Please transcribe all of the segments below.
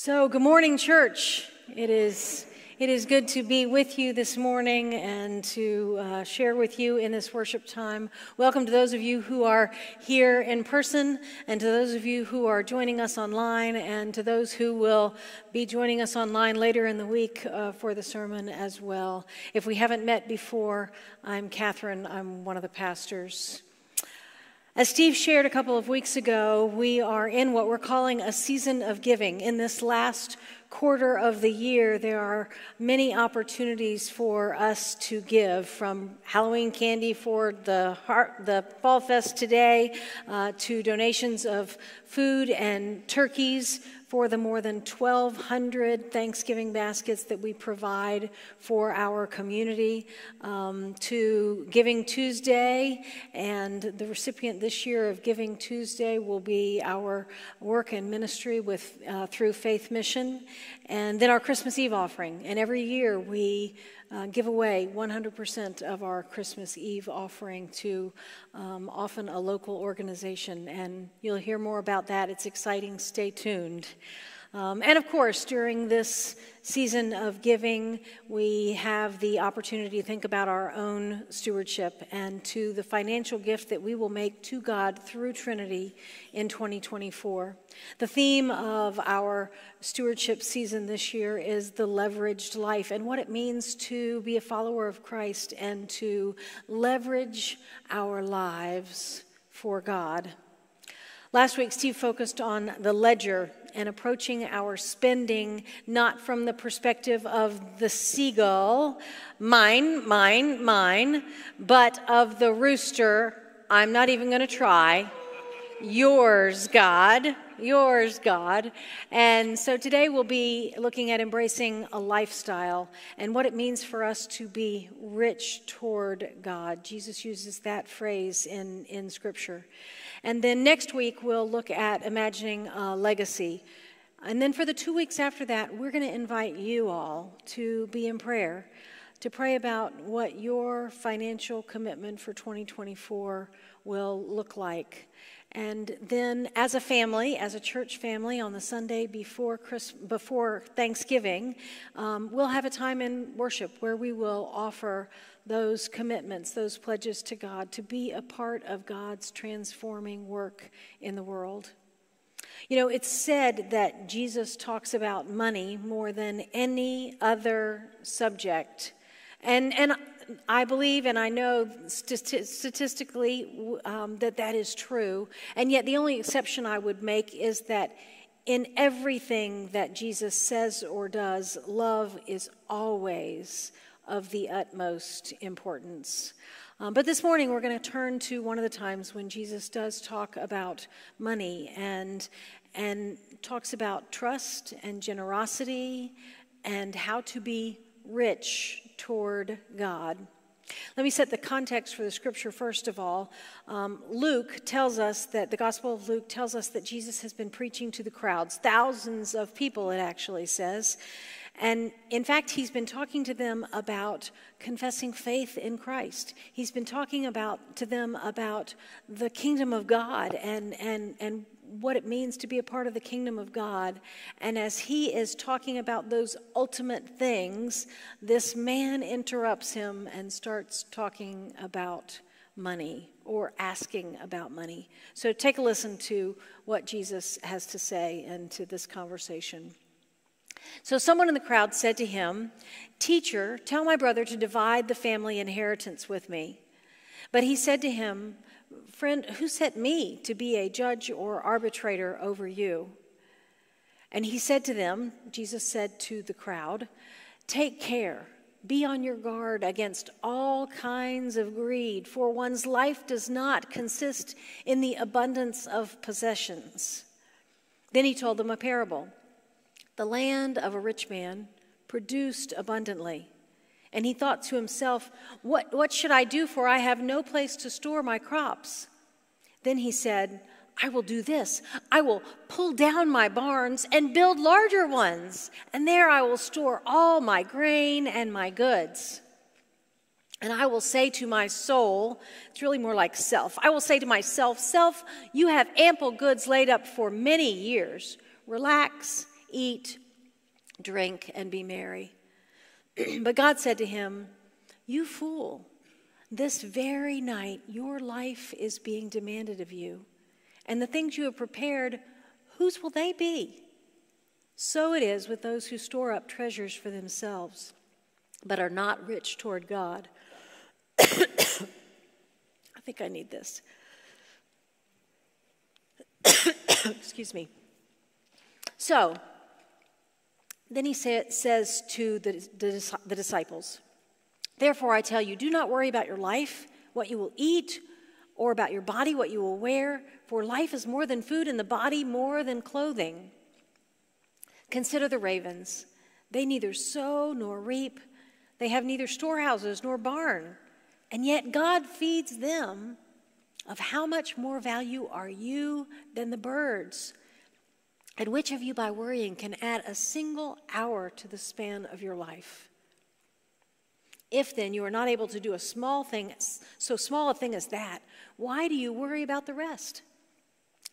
So, good morning, church. It is, it is good to be with you this morning and to uh, share with you in this worship time. Welcome to those of you who are here in person, and to those of you who are joining us online, and to those who will be joining us online later in the week uh, for the sermon as well. If we haven't met before, I'm Catherine, I'm one of the pastors. As Steve shared a couple of weeks ago, we are in what we're calling a season of giving. In this last quarter of the year, there are many opportunities for us to give, from Halloween candy for the, heart, the Fall Fest today uh, to donations of food and turkeys for the more than 1,200 Thanksgiving baskets that we provide for our community, um, to Giving Tuesday. And the recipient this year of Giving Tuesday will be our work and ministry with, uh, through Faith Mission. And then our Christmas Eve offering. And every year we uh, give away 100% of our Christmas Eve offering to um, often a local organization. And you'll hear more about that. It's exciting. Stay tuned. Um, and of course, during this season of giving, we have the opportunity to think about our own stewardship and to the financial gift that we will make to God through Trinity in 2024. The theme of our stewardship season this year is the leveraged life and what it means to be a follower of Christ and to leverage our lives for God. Last week, Steve focused on the ledger and approaching our spending not from the perspective of the seagull, mine, mine, mine, but of the rooster, I'm not even going to try, yours, God, yours, God. And so today we'll be looking at embracing a lifestyle and what it means for us to be rich toward God. Jesus uses that phrase in, in Scripture. And then next week, we'll look at imagining a legacy. And then for the two weeks after that, we're going to invite you all to be in prayer, to pray about what your financial commitment for 2024 will look like. And then, as a family, as a church family, on the Sunday before, Christ, before Thanksgiving, um, we'll have a time in worship where we will offer those commitments, those pledges to God, to be a part of God's transforming work in the world. You know, it's said that Jesus talks about money more than any other subject. And, and I believe and I know statistically um, that that is true. And yet, the only exception I would make is that in everything that Jesus says or does, love is always of the utmost importance. Um, but this morning, we're going to turn to one of the times when Jesus does talk about money and, and talks about trust and generosity and how to be rich toward God. Let me set the context for the scripture first of all. Um, Luke tells us that the Gospel of Luke tells us that Jesus has been preaching to the crowds, thousands of people, it actually says. And in fact, he's been talking to them about confessing faith in Christ. He's been talking about to them about the kingdom of God and, and, and what it means to be a part of the kingdom of God. And as he is talking about those ultimate things, this man interrupts him and starts talking about money or asking about money. So take a listen to what Jesus has to say and to this conversation. So someone in the crowd said to him, Teacher, tell my brother to divide the family inheritance with me. But he said to him, Friend, who set me to be a judge or arbitrator over you? And he said to them, Jesus said to the crowd, Take care, be on your guard against all kinds of greed, for one's life does not consist in the abundance of possessions. Then he told them a parable. The land of a rich man produced abundantly. And he thought to himself, what, what should I do, for I have no place to store my crops? Then he said, I will do this. I will pull down my barns and build larger ones, and there I will store all my grain and my goods. And I will say to my soul, it's really more like self. I will say to myself, Self, you have ample goods laid up for many years. Relax eat, drink, and be merry. but God said to him, You fool, this very night your life is being demanded of you, and the things you have prepared, whose will they be? So it is with those who store up treasures for themselves, but are not rich toward God. I think I need this. Excuse me. So, then he say, says to the, the, the disciples, Therefore I tell you, do not worry about your life, what you will eat, or about your body, what you will wear, for life is more than food, and the body more than clothing. Consider the ravens. They neither sow nor reap, they have neither storehouses nor barn, and yet God feeds them. Of how much more value are you than the birds? And which of you, by worrying, can add a single hour to the span of your life? If then you are not able to do a small thing, so small a thing as that, why do you worry about the rest?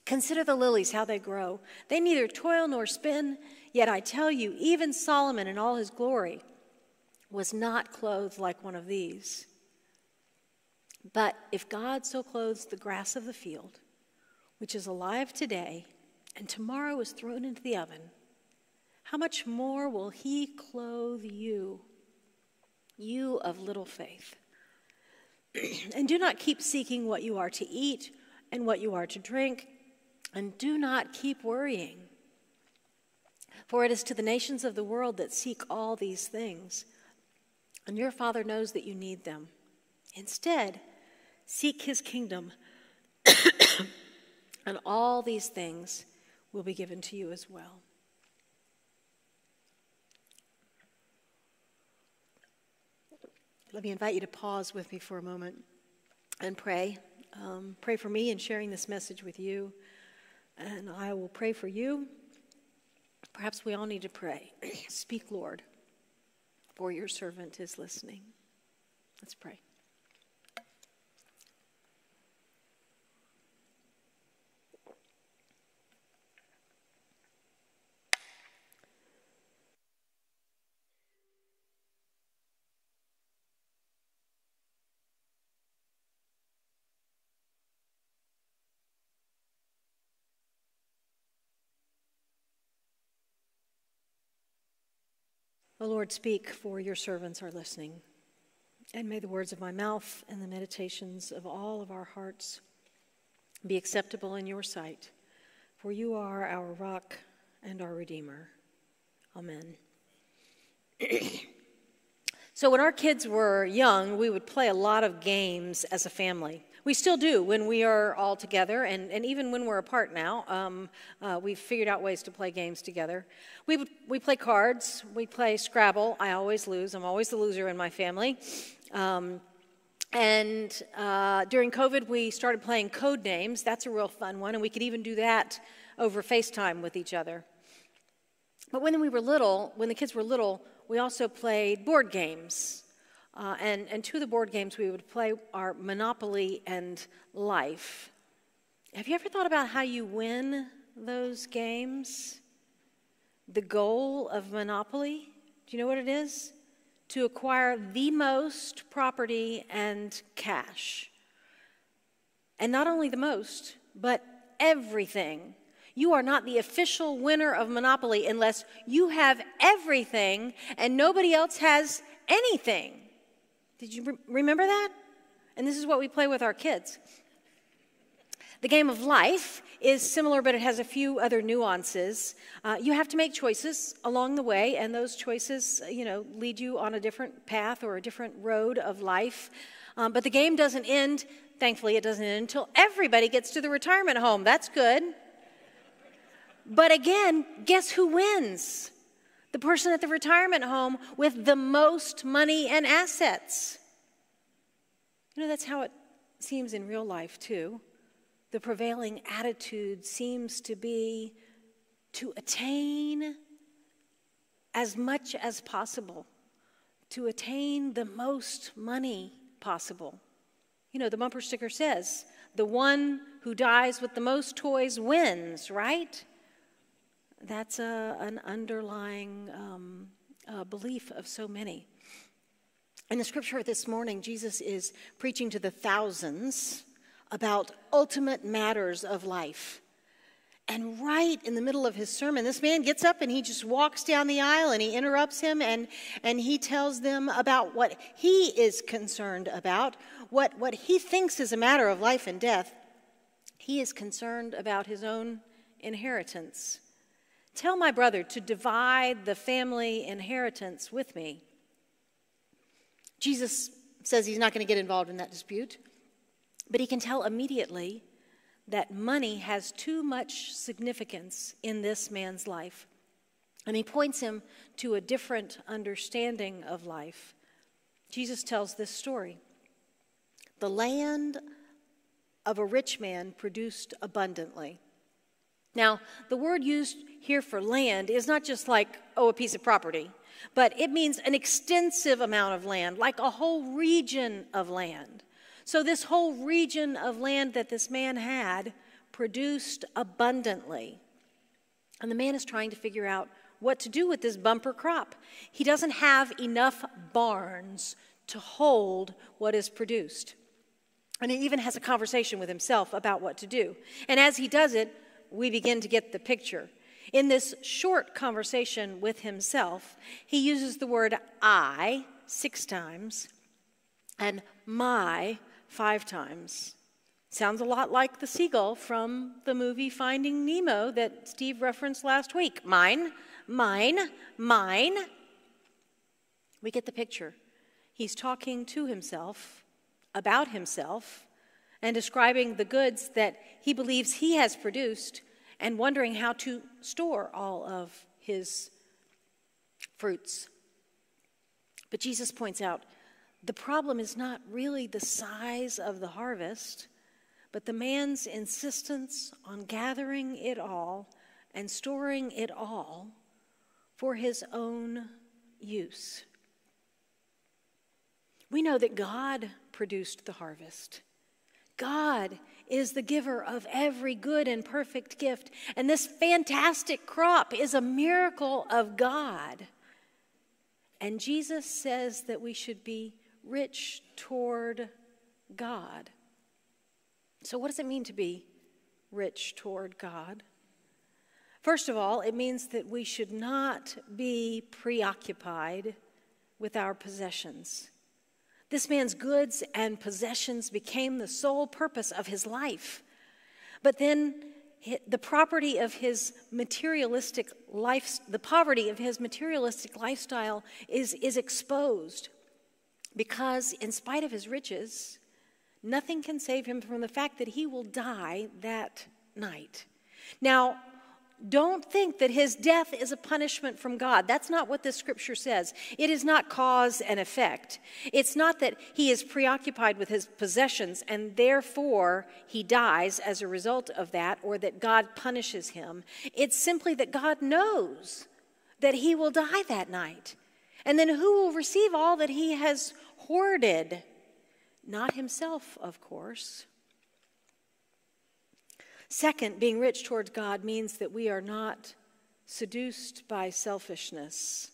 Consider the lilies, how they grow. They neither toil nor spin, yet I tell you, even Solomon in all his glory was not clothed like one of these. But if God so clothes the grass of the field, which is alive today and tomorrow is thrown into the oven, how much more will he clothe you, you of little faith? and do not keep seeking what you are to eat and what you are to drink and do not keep worrying. For it is to the nations of the world that seek all these things, and your Father knows that you need them. Instead, seek his kingdom, and all these things will be given to you as well. Let me invite you to pause with me for a moment and pray. Um, pray for me in sharing this message with you and I will pray for you. Perhaps we all need to pray. Speak, Lord, for your servant is listening. Let's pray. O Lord, speak, for your servants are listening. And may the words of my mouth and the meditations of all of our hearts be acceptable in your sight, for you are our rock and our Redeemer. Amen. so, when our kids were young, we would play a lot of games as a family. We still do when we are all together, and, and even when we're apart now, um, uh, we've figured out ways to play games together. We, we play cards, we play Scrabble. I always lose, I'm always the loser in my family. Um, and uh, during COVID, we started playing code names. That's a real fun one, and we could even do that over FaceTime with each other. But when we were little, when the kids were little, we also played board games. Uh, and, and two of the board games we would play are Monopoly and Life. Have you ever thought about how you win those games? The goal of Monopoly, do you know what it is? To acquire the most property and cash. And not only the most, but everything. You are not the official winner of Monopoly unless you have everything and nobody else has anything. Did you re- remember that? And this is what we play with our kids. The game of life is similar, but it has a few other nuances. Uh, you have to make choices along the way, and those choices, you know, lead you on a different path or a different road of life. Um, but the game doesn't end. Thankfully, it doesn't end until everybody gets to the retirement home. That's good. But again, guess who wins? The person at the retirement home with the most money and assets. You know, that's how it seems in real life, too. The prevailing attitude seems to be to attain as much as possible, to attain the most money possible. You know, the bumper sticker says, the one who dies with the most toys wins, right? That's a, an underlying um, uh, belief of so many. In the scripture this morning, Jesus is preaching to the thousands about ultimate matters of life. And right in the middle of his sermon, this man gets up and he just walks down the aisle and he interrupts him and, and he tells them about what he is concerned about, what, what he thinks is a matter of life and death. He is concerned about his own inheritance. Tell my brother to divide the family inheritance with me. Jesus says he's not going to get involved in that dispute, but he can tell immediately that money has too much significance in this man's life. And he points him to a different understanding of life. Jesus tells this story The land of a rich man produced abundantly. Now, the word used here for land is not just like, oh, a piece of property, but it means an extensive amount of land, like a whole region of land. So, this whole region of land that this man had produced abundantly. And the man is trying to figure out what to do with this bumper crop. He doesn't have enough barns to hold what is produced. And he even has a conversation with himself about what to do. And as he does it, we begin to get the picture. In this short conversation with himself, he uses the word I six times and my five times. Sounds a lot like the seagull from the movie Finding Nemo that Steve referenced last week. Mine, mine, mine. We get the picture. He's talking to himself, about himself, and describing the goods that he believes he has produced and wondering how to store all of his fruits. But Jesus points out the problem is not really the size of the harvest, but the man's insistence on gathering it all and storing it all for his own use. We know that God produced the harvest. God is the giver of every good and perfect gift. And this fantastic crop is a miracle of God. And Jesus says that we should be rich toward God. So, what does it mean to be rich toward God? First of all, it means that we should not be preoccupied with our possessions. This man's goods and possessions became the sole purpose of his life. But then the property of his materialistic life, the poverty of his materialistic lifestyle is, is exposed because, in spite of his riches, nothing can save him from the fact that he will die that night. Now, don't think that his death is a punishment from God. That's not what this scripture says. It is not cause and effect. It's not that he is preoccupied with his possessions and therefore he dies as a result of that or that God punishes him. It's simply that God knows that he will die that night. And then who will receive all that he has hoarded? Not himself, of course. Second, being rich towards God means that we are not seduced by selfishness.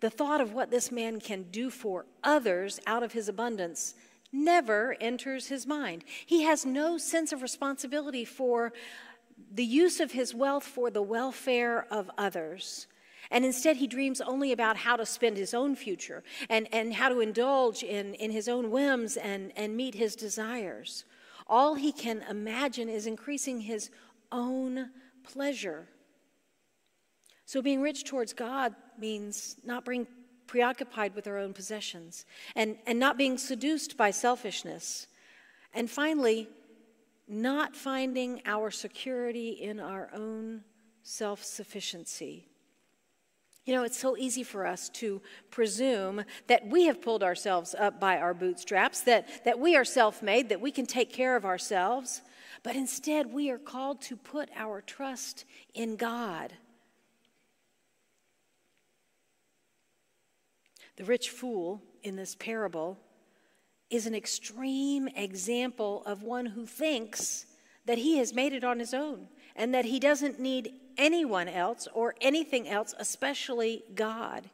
The thought of what this man can do for others out of his abundance never enters his mind. He has no sense of responsibility for the use of his wealth for the welfare of others. And instead, he dreams only about how to spend his own future and, and how to indulge in, in his own whims and, and meet his desires. All he can imagine is increasing his own pleasure. So, being rich towards God means not being preoccupied with our own possessions and, and not being seduced by selfishness. And finally, not finding our security in our own self sufficiency. You know, it's so easy for us to presume that we have pulled ourselves up by our bootstraps, that, that we are self made, that we can take care of ourselves. But instead, we are called to put our trust in God. The rich fool in this parable is an extreme example of one who thinks that he has made it on his own and that he doesn't need anyone else or anything else, especially God.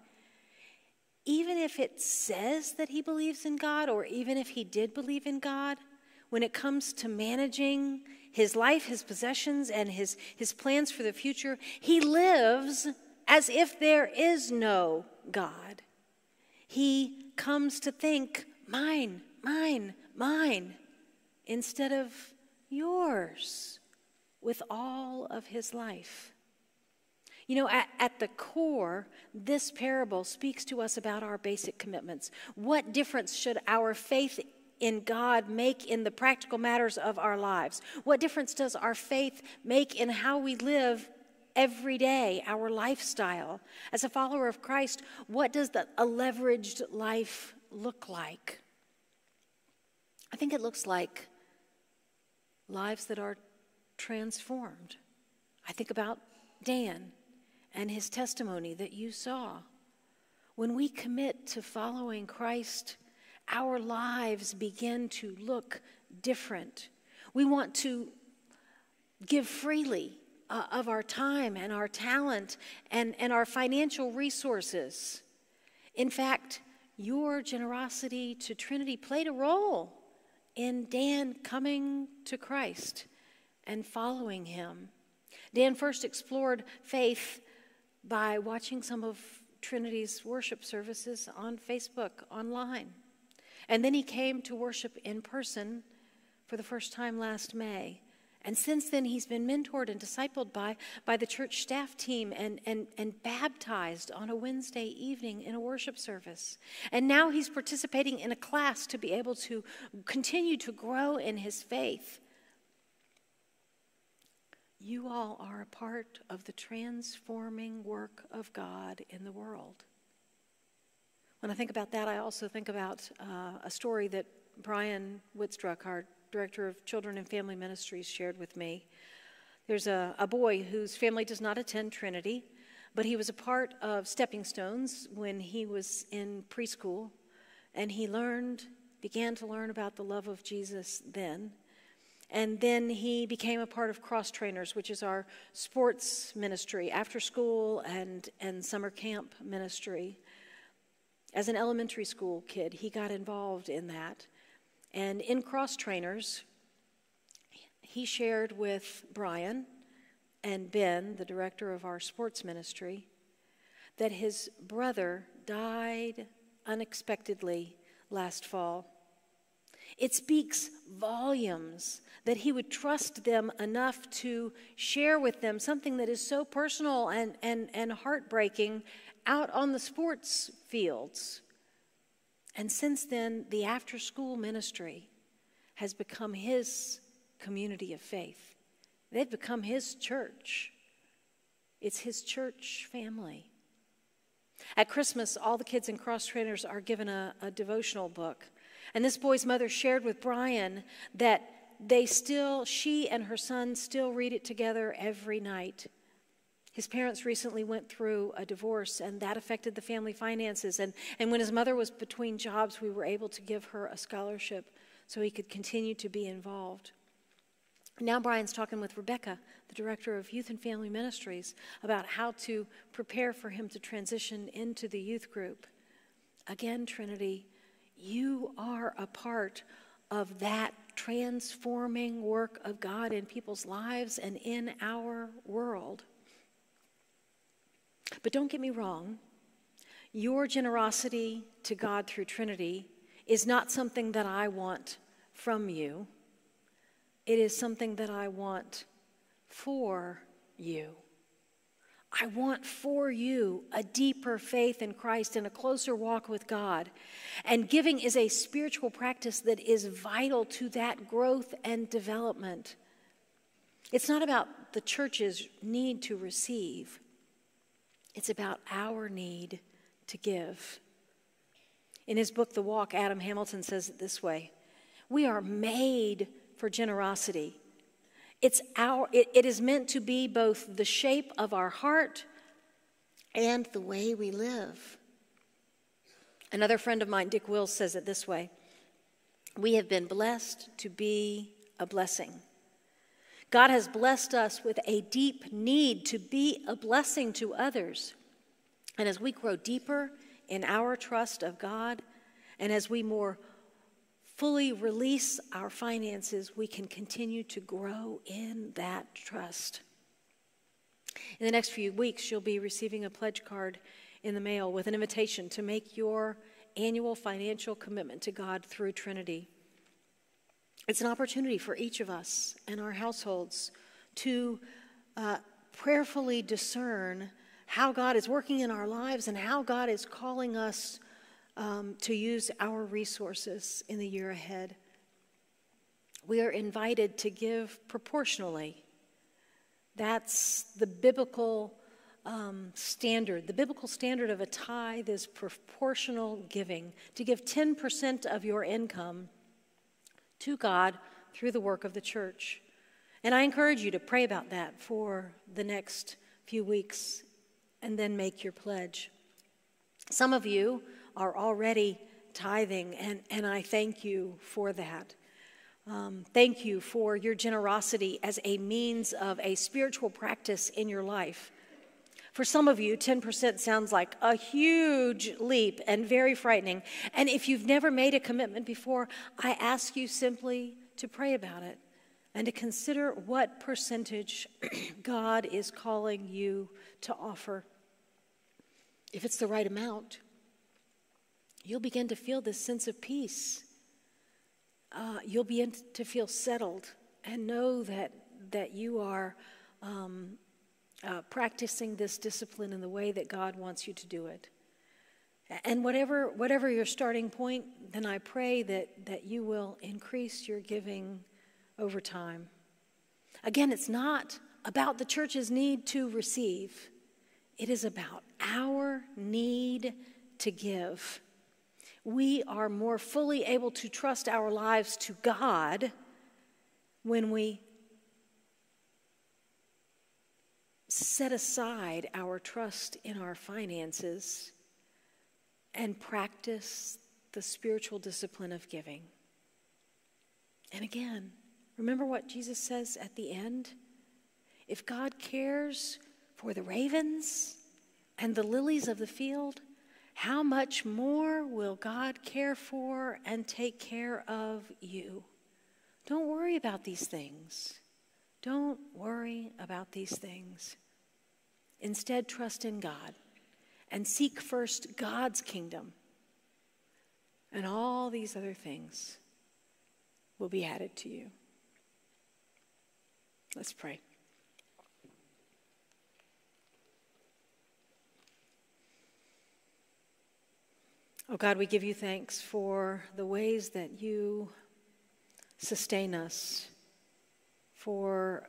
Even if it says that he believes in God, or even if he did believe in God, when it comes to managing his life, his possessions, and his, his plans for the future, he lives as if there is no God. He comes to think, mine, mine, mine, instead of yours with all of his life. You know, at, at, the core, this parable speaks to us about our basic commitments. What difference should our faith in God make in the practical matters of our lives? What difference does our faith make in how we live every day, our lifestyle? As a follower of Christ, what does the, a leveraged life look like? I think it looks like lives that are transformed. I think about Dan and his testimony that you saw. When we commit to following Christ, our lives begin to look different. We want to give freely uh, of our time and our talent and, and our financial resources. In fact, your generosity to Trinity played a role in Dan coming to Christ and following him. Dan first explored faith by watching some of Trinity's worship services on Facebook, online. And then he came to worship in person for the first time last May. And since then, he's been mentored and discipled by, by the church staff team and, and, and baptized on a Wednesday evening in a worship service. And now he's participating in a class to be able to continue to grow in his faith. You all are a part of the transforming work of God in the world. When I think about that, I also think about uh, a story that Brian Whitstruck, our director of Children and Family Ministries, shared with me. There's a, a boy whose family does not attend Trinity, but he was a part of Stepping Stones when he was in preschool, and he learned, began to learn about the love of Jesus then. And then he became a part of Cross Trainers, which is our sports ministry, after school and, and summer camp ministry. As an elementary school kid, he got involved in that. And in Cross Trainers, he shared with Brian and Ben, the director of our sports ministry, that his brother died unexpectedly last fall. It speaks volumes that he would trust them enough to share with them something that is so personal and, and, and heartbreaking out on the sports fields. And since then, the after school ministry has become his community of faith. They've become his church. It's his church family. At Christmas, all the kids in cross trainers are given a, a devotional book. And this boy's mother shared with Brian that they still, she and her son still read it together every night. His parents recently went through a divorce, and that affected the family finances. And, and when his mother was between jobs, we were able to give her a scholarship so he could continue to be involved. Now, Brian's talking with Rebecca, the director of Youth and Family Ministries, about how to prepare for him to transition into the youth group. Again, Trinity, you are a part of that transforming work of God in people's lives and in our world. But don't get me wrong, your generosity to God through Trinity is not something that I want from you, it is something that I want for you. I want for you a deeper faith in Christ and a closer walk with God. And giving is a spiritual practice that is vital to that growth and development. It's not about the church's need to receive, it's about our need to give. In his book, The Walk, Adam Hamilton says it this way We are made for generosity. It's our, it, it is meant to be both the shape of our heart and the way we live. Another friend of mine, Dick Wills, says it this way We have been blessed to be a blessing. God has blessed us with a deep need to be a blessing to others. And as we grow deeper in our trust of God, and as we more fully release our finances, we can continue to grow in that trust. In the next few weeks, you'll be receiving a pledge card in the mail with an invitation to make your annual financial commitment to God through Trinity. It's an opportunity for each of us and our households to uh, prayerfully discern how God is working in our lives and how God is calling us um, to use our resources in the year ahead. We are invited to give proportionally. That's the biblical um, standard. The biblical standard of a tithe is proportional giving, to give 10% of your income to God through the work of the church. And I encourage you to pray about that for the next few weeks and then make your pledge. Some of you are already tithing, and, and I thank you for that. Um, thank you for your generosity as a means of a spiritual practice in your life. For some of you, 10% sounds like a huge leap and very frightening. And if you've never made a commitment before, I ask you simply to pray about it and to consider what percentage God is calling you to offer. If it's the right amount, you'll begin to feel this sense of peace. Uh, you'll begin to feel settled and know that, that you are um, uh, practicing this discipline in the way that God wants you to do it. And whatever, whatever your starting point, then I pray that, that you will increase your giving over time. Again, it's not about the church's need to receive, it is about our need to give. We are more fully able to trust our lives to God when we set aside our trust in our finances and practice the spiritual discipline of giving. And again, remember what Jesus says at the end? If God cares for the ravens and the lilies of the field, how much more will God care for and take care of you? Don't worry about these things. Don't worry about these things. Instead, trust in God and seek first God's kingdom, and all these other things will be added to you. Let's pray. Oh God, we give you thanks for the ways that you sustain us for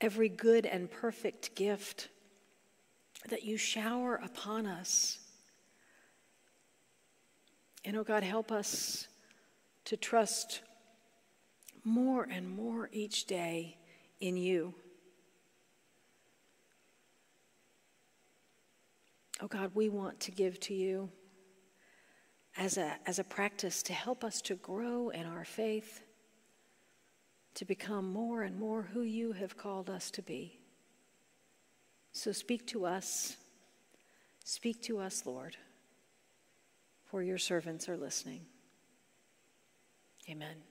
every good and perfect gift that you shower upon us. And oh God, help us to trust more and more each day in you. Oh God, we want to give to you as a, as a practice to help us to grow in our faith to become more and more who you have called us to be. So speak to us. Speak to us, Lord, for your servants are listening. Amen.